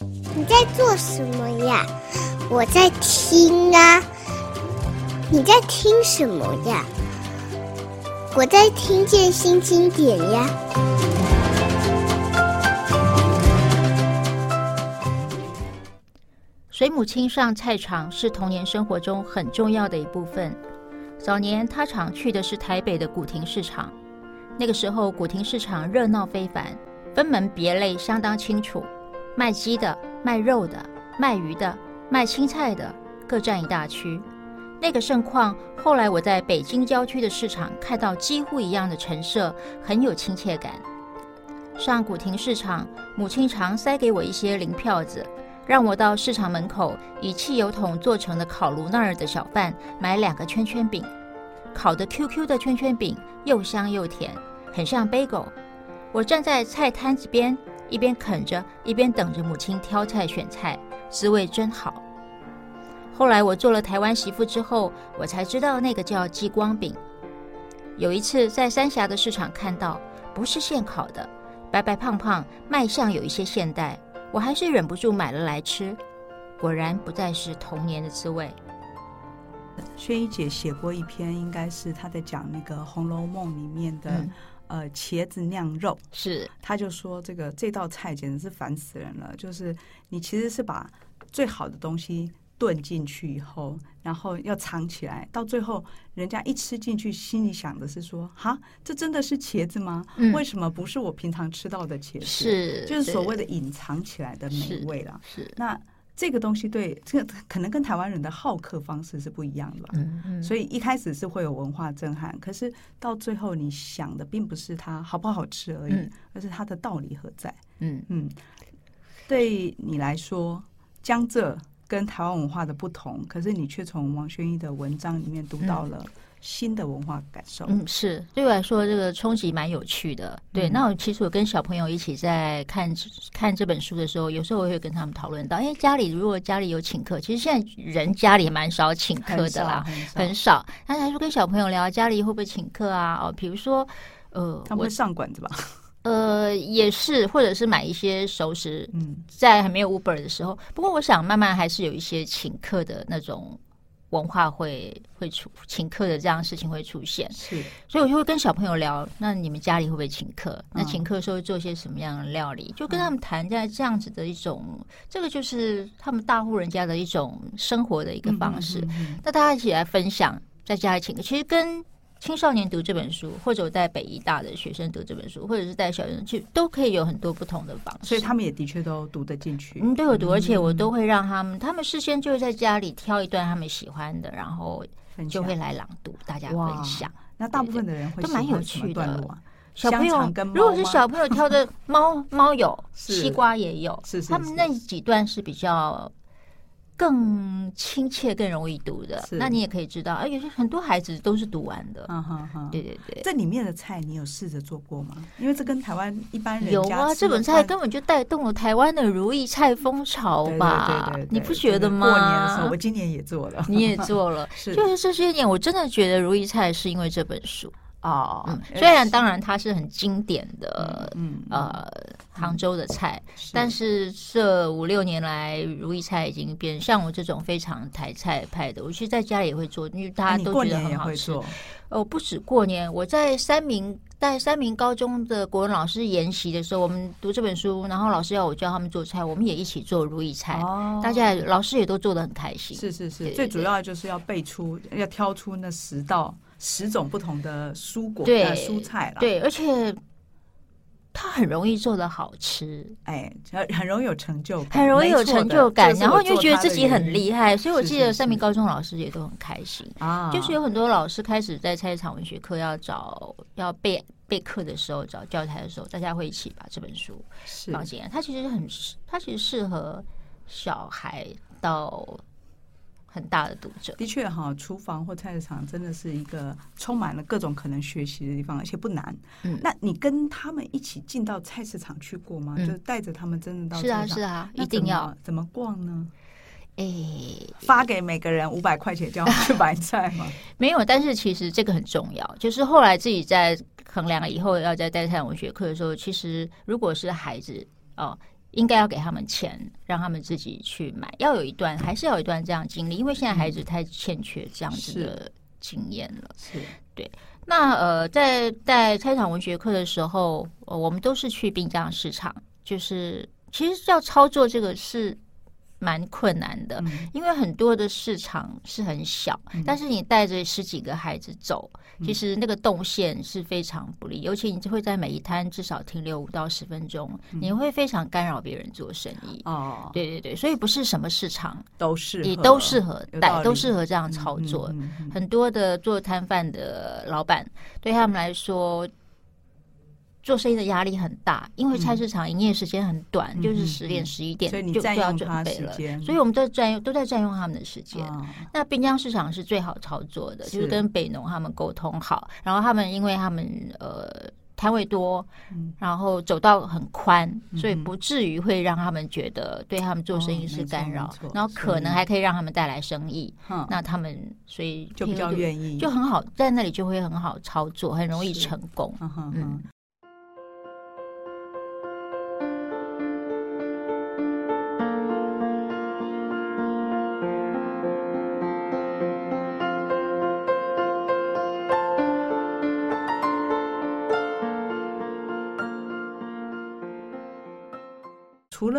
你在做什么呀？我在听啊。你在听什么呀？我在听见新经典呀。水母亲上菜场是童年生活中很重要的一部分。早年他常去的是台北的古亭市场，那个时候古亭市场热闹非凡，分门别类相当清楚，卖鸡的、卖肉的、卖鱼的、卖青菜的，各占一大区。那个盛况，后来我在北京郊区的市场看到几乎一样的陈设，很有亲切感。上古亭市场，母亲常塞给我一些零票子，让我到市场门口以汽油桶做成的烤炉那儿的小贩买两个圈圈饼，烤的 QQ 的圈圈饼又香又甜，很像 bagel。我站在菜摊子边，一边啃着，一边等着母亲挑菜选菜，滋味真好。后来我做了台湾媳妇之后，我才知道那个叫激光饼。有一次在三峡的市场看到，不是现烤的，白白胖胖，卖相有一些现代，我还是忍不住买了来吃。果然不再是童年的滋味。轩怡姐写过一篇，应该是她在讲那个《红楼梦》里面的、嗯、呃茄子酿肉，是，他就说这个这道菜简直是烦死人了，就是你其实是把最好的东西。炖进去以后，然后要藏起来，到最后人家一吃进去，心里想的是说：“哈，这真的是茄子吗？嗯、为什么不是我平常吃到的茄子？”是，就是所谓的隐藏起来的美味了。是，是那这个东西对这个可能跟台湾人的好客方式是不一样的吧？嗯嗯。所以一开始是会有文化震撼，可是到最后你想的并不是它好不好吃而已，嗯、而是它的道理何在？嗯嗯。对你来说，江浙。跟台湾文化的不同，可是你却从王轩一的文章里面读到了新的文化感受。嗯，是对我来说，这个冲击蛮有趣的。对，嗯、那我其实我跟小朋友一起在看看这本书的时候，有时候我会跟他们讨论到，因为，家里如果家里有请客，其实现在人家里蛮少请客的啦，很少。很少。那还是跟小朋友聊家里会不会请客啊？哦，比如说，呃，他们会上馆子吧？呃，也是，或者是买一些熟食，嗯，在还没有 Uber 的时候。不过，我想慢慢还是有一些请客的那种文化会会出，请客的这样的事情会出现。是，所以我就会跟小朋友聊，那你们家里会不会请客？那请客的时候会做些什么样的料理？就跟他们谈在这样子的一种，这个就是他们大户人家的一种生活的一个方式。那大家一起来分享，在家里请客，其实跟。青少年读这本书，或者我带北医大的学生读这本书，或者是带小学生去，都可以有很多不同的方式。所以他们也的确都读得进去。嗯，都有读，而且我都会让他们，他们事先就会在家里挑一段他们喜欢的，然后就会来朗读，大家分享。那大部分的人会都蛮有趣的。小朋友，如果是小朋友挑的猫，猫有，西瓜也有，是他们那几段是比较。更亲切、更容易读的，那你也可以知道，而且很多孩子都是读完的。嗯哼哼，对对对。这里面的菜你有试着做过吗？因为这跟台湾一般人有啊，这本菜根本就带动了台湾的如意菜风潮吧？你不觉得吗？过年的时候，我今年也做了，你也做了，就是这些年，我真的觉得如意菜是因为这本书。哦，嗯，虽然当然它是很经典的，嗯呃，杭州的菜，但是这五六年来，如意菜已经变像我这种非常台菜派的，我其实在家里也会做，因为大家都觉得很好吃。哦，不止过年，我在三明带三名高中的国文老师研习的时候，我们读这本书，然后老师要我教他们做菜，我们也一起做如意菜，哦大家老师也都做的很开心。是是是，最主要就是要背出，要挑出那十道。十种不同的蔬果、对蔬菜了，对，而且它很容易做的好吃，哎，很很容易有成就感，很容易有成就感，然后就觉得自己很厉害。所以我记得三名高中老师也都很开心啊，就是有很多老师开始在菜市场文学课要找要备备课的时候，找教材的时候，大家会一起把这本书放进来。它其实很，它其实适合小孩到。很大的读者，的确哈，厨房或菜市场真的是一个充满了各种可能学习的地方，而且不难。嗯，那你跟他们一起进到菜市场去过吗？嗯、就是带着他们真的到是啊是啊，一定要怎么逛呢？哎、欸，发给每个人五百块钱，叫他们去买菜吗？没有，但是其实这个很重要。就是后来自己在衡量以后要在带菜文学课的时候，其实如果是孩子哦。应该要给他们钱，让他们自己去买，要有一段，还是要有一段这样经历，因为现在孩子太欠缺这样子的经验了。是，对。那呃，在在开场文学课的时候，呃，我们都是去滨江市场，就是其实要操作这个是。蛮困难的，因为很多的市场是很小，嗯、但是你带着十几个孩子走，嗯、其实那个动线是非常不利，尤其你就会在每一摊至少停留五到十分钟，嗯、你会非常干扰别人做生意。哦，对对对，所以不是什么市场都适你都适合带，都适合这样操作。很多的做摊贩的老板对他们来说。做生意的压力很大，因为菜市场营业时间很短，嗯、就是十点十一点就就要准备了，所以我们都占用都在占用他们的时间。哦、那滨江市场是最好操作的，是就是跟北农他们沟通好，然后他们因为他们呃摊位多，嗯、然后走道很宽，嗯、所以不至于会让他们觉得对他们做生意是干扰，哦、然后可能还可以让他们带来生意。嗯、那他们所以就比较愿意，就很好在那里就会很好操作，很容易成功。嗯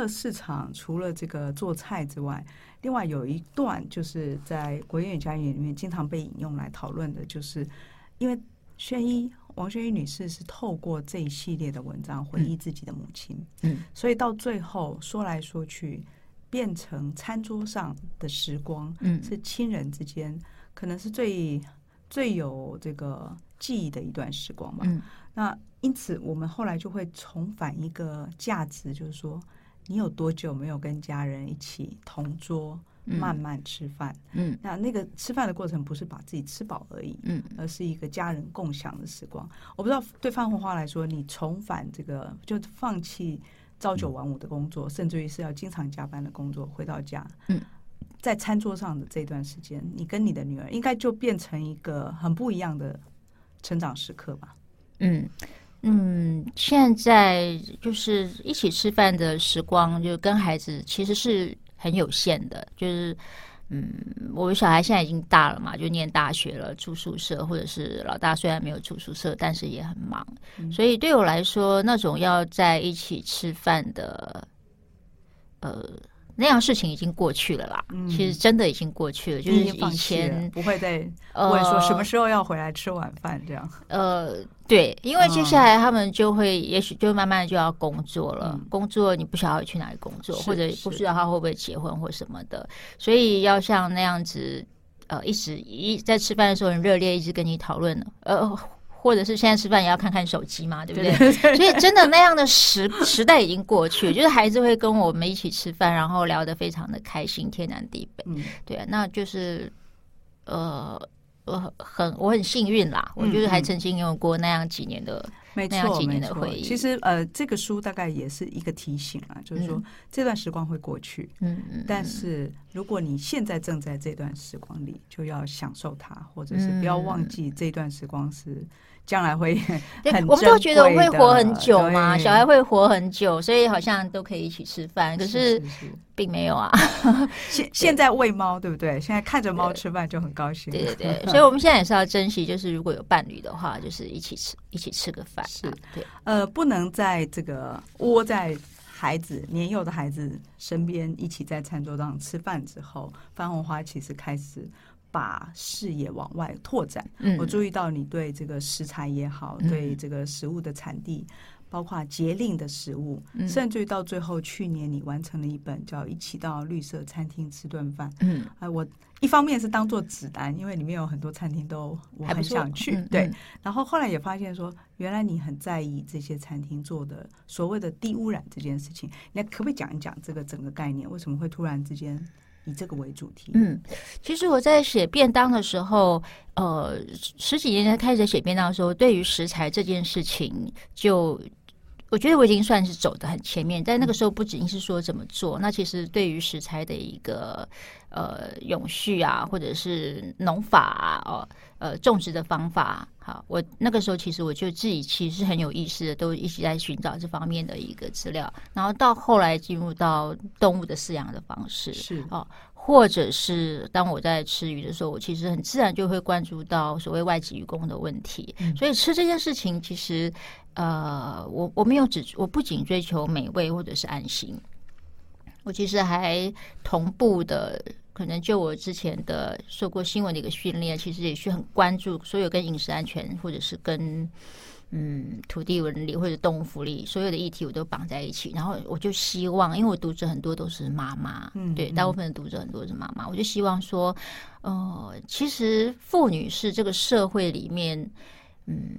了市场，除了这个做菜之外，另外有一段就是在国宴与家宴里面经常被引用来讨论的，就是因为宣一王宣一女士是透过这一系列的文章回忆自己的母亲，嗯，所以到最后说来说去，变成餐桌上的时光，嗯，是亲人之间可能是最最有这个记忆的一段时光吧。嗯，那因此我们后来就会重返一个价值，就是说。你有多久没有跟家人一起同桌慢慢吃饭？嗯，那那个吃饭的过程不是把自己吃饱而已，嗯，而是一个家人共享的时光。我不知道对范红花来说，你重返这个就放弃朝九晚五的工作，甚至于是要经常加班的工作，回到家，嗯，在餐桌上的这段时间，你跟你的女儿应该就变成一个很不一样的成长时刻吧？嗯。嗯，现在就是一起吃饭的时光，就跟孩子其实是很有限的。就是，嗯，我的小孩现在已经大了嘛，就念大学了，住宿舍，或者是老大虽然没有住宿舍，但是也很忙。嗯，所以对我来说，那种要在一起吃饭的，呃。那样事情已经过去了啦，嗯、其实真的已经过去了，就是以前不会再问说什么时候要回来吃晚饭这样。呃，对，因为接下来他们就会，也许就慢慢就要工作了，嗯、工作你不晓得去哪里工作，或者不知道他会不会结婚或什么的，所以要像那样子，呃，一直一在吃饭的时候很热烈，一直跟你讨论，呃。或者是现在吃饭也要看看手机嘛，对不对？所以真的那样的时时代已经过去，就是孩子会跟我们一起吃饭，然后聊得非常的开心，天南地北。嗯，对啊，那就是呃，我很我很幸运啦，我就是还曾经拥有过那样几年的。没错，没错。其实，呃，这个书大概也是一个提醒啊，就是说这段时光会过去，嗯嗯。但是，如果你现在正在这段时光里，就要享受它，或者是不要忘记这段时光是将来会很。我们都觉得我会活很久嘛，小孩会活很久，所以好像都可以一起吃饭。可是，并没有啊。现现在喂猫，对不对？现在看着猫吃饭就很高兴。对对对，所以我们现在也是要珍惜，就是如果有伴侣的话，就是一起吃，一起吃个饭。是对，呃，不能在这个窝在孩子年幼的孩子身边一起在餐桌上吃饭之后，番红花其实开始把视野往外拓展。嗯，我注意到你对这个食材也好，嗯、对这个食物的产地。包括节令的食物，嗯、甚至于到最后，去年你完成了一本叫《一起到绿色餐厅吃顿饭》。嗯，哎，我一方面是当做指南，因为里面有很多餐厅都我很想去。嗯、对，然后后来也发现说，原来你很在意这些餐厅做的所谓的低污染这件事情。你可不可以讲一讲这个整个概念？为什么会突然之间以这个为主题？嗯，其实我在写便当的时候，呃，十几年前开始写便当的时候，对于食材这件事情就。我觉得我已经算是走得很前面，但那个时候不仅是说怎么做，那其实对于食材的一个呃永续啊，或者是农法啊，哦呃种植的方法，好，我那个时候其实我就自己其实很有意识的，都一直在寻找这方面的一个资料，然后到后来进入到动物的饲养的方式是哦。或者是当我在吃鱼的时候，我其实很自然就会关注到所谓外籍渔工的问题。嗯、所以吃这件事情，其实呃，我我没有只我不仅追求美味或者是安心，我其实还同步的，可能就我之前的受过新闻的一个训练，其实也是很关注所有跟饮食安全或者是跟。嗯，土地伦理或者动物福利，所有的议题我都绑在一起。然后我就希望，因为我读者很多都是妈妈，嗯，对，大部分的读者很多是妈妈，我就希望说，呃，其实妇女是这个社会里面，嗯。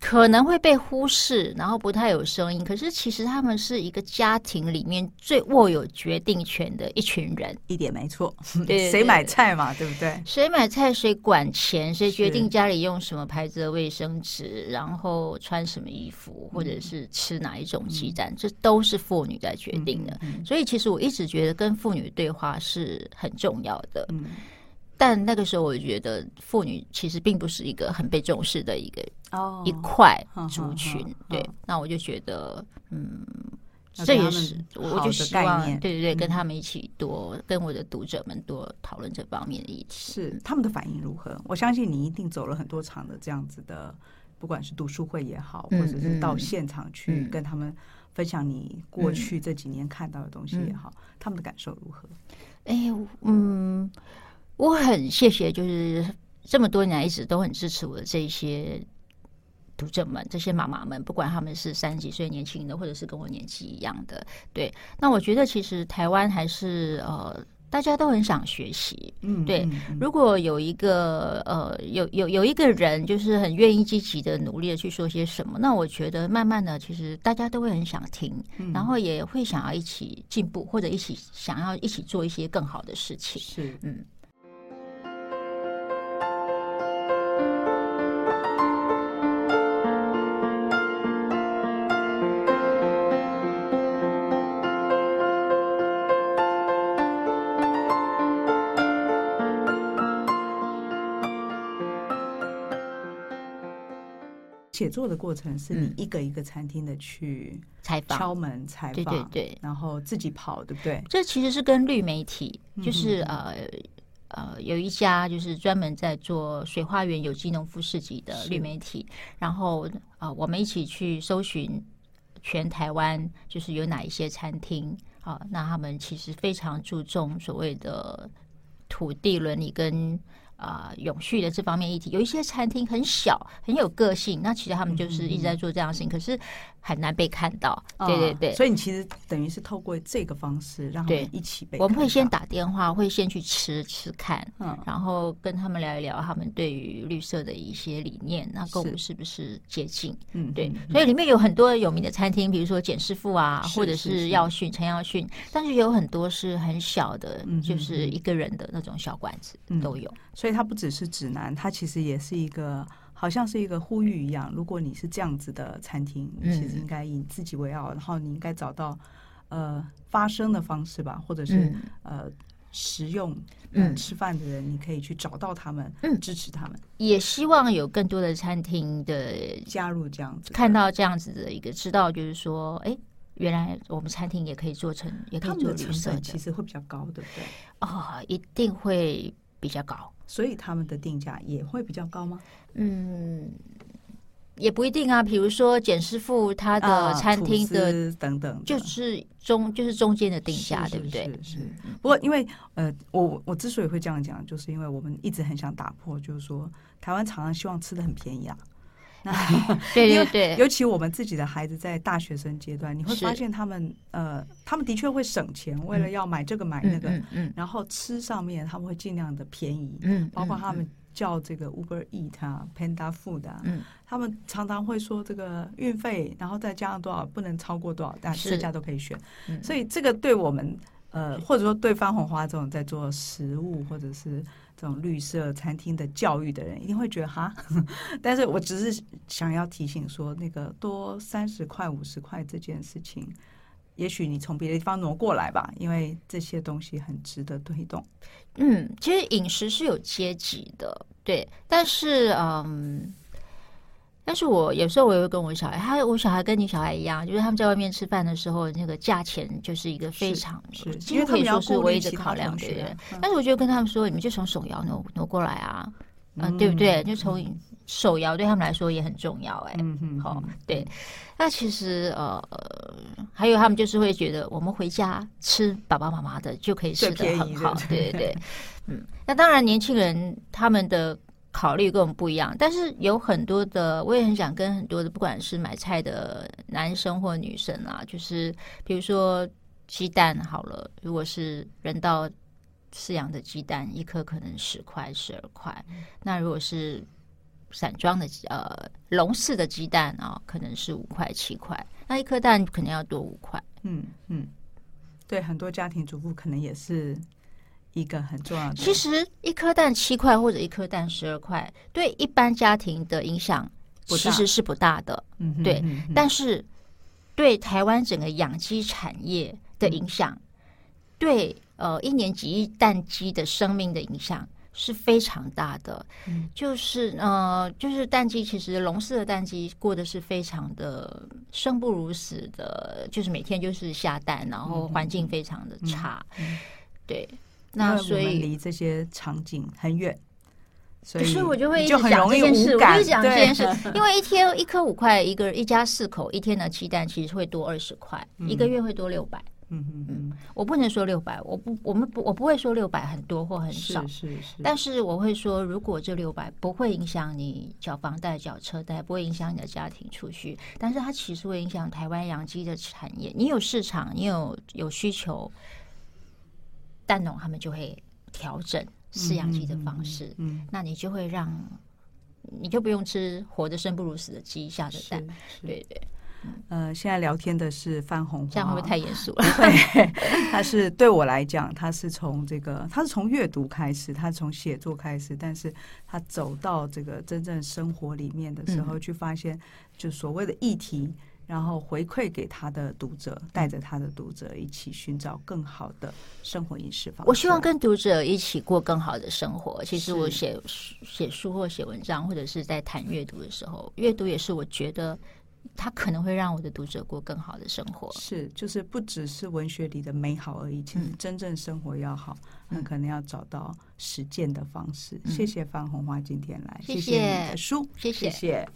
可能会被忽视，然后不太有声音。可是其实他们是一个家庭里面最握有决定权的一群人，一点没错。对，谁买菜嘛，对不对？谁买菜，谁管钱，谁决定家里用什么牌子的卫生纸，然后穿什么衣服，或者是吃哪一种鸡蛋，这都是妇女在决定的。所以其实我一直觉得跟妇女对话是很重要的。但那个时候，我觉得妇女其实并不是一个很被重视的一个一块族群。对，那我就觉得，嗯，这也是我就希望，对对对，跟他们一起多跟我的读者们多讨论这方面的议题。是他们的反应如何？我相信你一定走了很多场的这样子的，不管是读书会也好，或者是到现场去跟他们分享你过去这几年看到的东西也好，他们的感受如何？哎，嗯。我很谢谢，就是这么多年来一直都很支持我的这些读者们，这些妈妈们，不管他们是三十几岁年轻的，或者是跟我年纪一样的，对。那我觉得其实台湾还是呃，大家都很想学习，嗯，对。如果有一个呃，有有有一个人，就是很愿意积极的努力的去说些什么，那我觉得慢慢的，其实大家都会很想听，然后也会想要一起进步，或者一起想要一起做一些更好的事情，是，嗯。写作的过程是你一个一个餐厅的去采访、敲门采访，对对对，然后自己跑，对不对？这其实是跟绿媒体，就是呃呃，有一家就是专门在做水花园有机农夫市集的绿媒体，然后呃，我们一起去搜寻全台湾，就是有哪一些餐厅啊？那他们其实非常注重所谓的土地伦理跟。啊、呃，永续的这方面议题，有一些餐厅很小，很有个性。那其实他们就是一直在做这样的事情，嗯、可是很难被看到。嗯、对对对，所以你其实等于是透过这个方式，让他们一起被。我们会先打电话，会先去吃吃看，嗯，然后跟他们聊一聊他们对于绿色的一些理念，那跟我们是不是接近？嗯，对。所以里面有很多有名的餐厅，比如说简师傅啊，或者是耀训陈耀训，但是有很多是很小的，就是一个人的那种小馆子都有。所以它不只是指南，它其实也是一个，好像是一个呼吁一样。如果你是这样子的餐厅，你其实应该以自己为傲，然后你应该找到呃发声的方式吧，或者是呃食用嗯吃饭的人，你可以去找到他们，嗯，支持他们。也希望有更多的餐厅的加入这样子，看到这样子的一个，知道就是说，哎，原来我们餐厅也可以做成，也可以做绿色的，其实会比较高，对不对？哦，一定会比较高。所以他们的定价也会比较高吗？嗯，也不一定啊。比如说简师傅他的餐厅的等等，就是中就是中间的定价，对不对？是是。不过因为呃，我我之所以会这样讲，就是因为我们一直很想打破，就是说台湾常常希望吃的很便宜啊。对对对，尤其我们自己的孩子在大学生阶段，你会发现他们呃，他们的确会省钱，为了要买这个买那个，嗯，然后吃上面他们会尽量的便宜，嗯，包括他们叫这个 Uber Eat 啊，Panda Food 啊，嗯，他们常常会说这个运费，然后再加上多少不能超过多少，但剩下都可以选，所以这个对我们。呃，或者说对番红花这种在做食物或者是这种绿色餐厅的教育的人，一定会觉得哈。但是我只是想要提醒说，那个多三十块五十块这件事情。也许你从别的地方挪过来吧，因为这些东西很值得推动。嗯，其实饮食是有阶级的，对。但是，嗯，但是我有时候我也会跟我小孩，他我小孩跟你小孩一样，就是他们在外面吃饭的时候，那个价钱就是一个非常是，是几乎可以说是唯一的考量，对？但是我觉得跟他们说，你们就从手摇挪挪过来啊，嗯，嗯对不对？就从。手摇对他们来说也很重要，欸，哎，嗯嗯，好，对。那其实呃，还有他们就是会觉得，我们回家吃爸爸妈妈的就可以吃的很好，对对对。嗯，那当然年轻人他们的考虑跟我们不一样，但是有很多的，我也很想跟很多的，不管是买菜的男生或女生啊，就是比如说鸡蛋好了，如果是人道饲养的鸡蛋，一颗可能十块十二块，那如果是散装的呃笼式的鸡蛋啊、可能是五块七块，那一颗蛋可能要多五块。嗯嗯，对，很多家庭主妇可能也是一个很重要的。其实一颗蛋七块或者一颗蛋十二块，对一般家庭的影响其实是不大的。嗯，对。但是对台湾整个养鸡产业的影响，嗯、对呃一年几亿蛋鸡的生命的影响。是非常大的，嗯、就是呃，就是蛋鸡，其实笼式的蛋鸡过的是非常的生不如死的，就是每天就是下蛋，然后环境非常的差。嗯嗯、对，那所以离这些场景很远，所以我就会一直讲这件事，我就讲这件事，因为一天一颗五块，一个一家四口一天的鸡蛋其实会多二十块，嗯、一个月会多六百。嗯嗯嗯，我不能说六百，我不，我们不，我不会说六百很多或很少，是是是。但是我会说，如果这六百不会影响你缴房贷、缴车贷，不会影响你的家庭储蓄，但是它其实会影响台湾养鸡的产业。你有市场，你有有需求，蛋农他们就会调整饲养鸡的方式，嗯，那你就会让，你就不用吃活的生不如死的鸡下的蛋，对对。呃，现在聊天的是番红花，这样会不会太严肃了？对，他是对我来讲，他是从这个，他是从阅读开始，他是从写作开始，但是他走到这个真正生活里面的时候，去发现就所谓的议题，然后回馈给他的读者，带着他的读者一起寻找更好的生活饮食方式。我希望跟读者一起过更好的生活。其实我写写书或写文章，或者是在谈阅读的时候，阅读也是我觉得。它可能会让我的读者过更好的生活，是，就是不只是文学里的美好而已。其实真正生活要好，那、嗯、可能要找到实践的方式。嗯、谢谢番红花今天来，谢谢，你的书，谢谢。谢谢。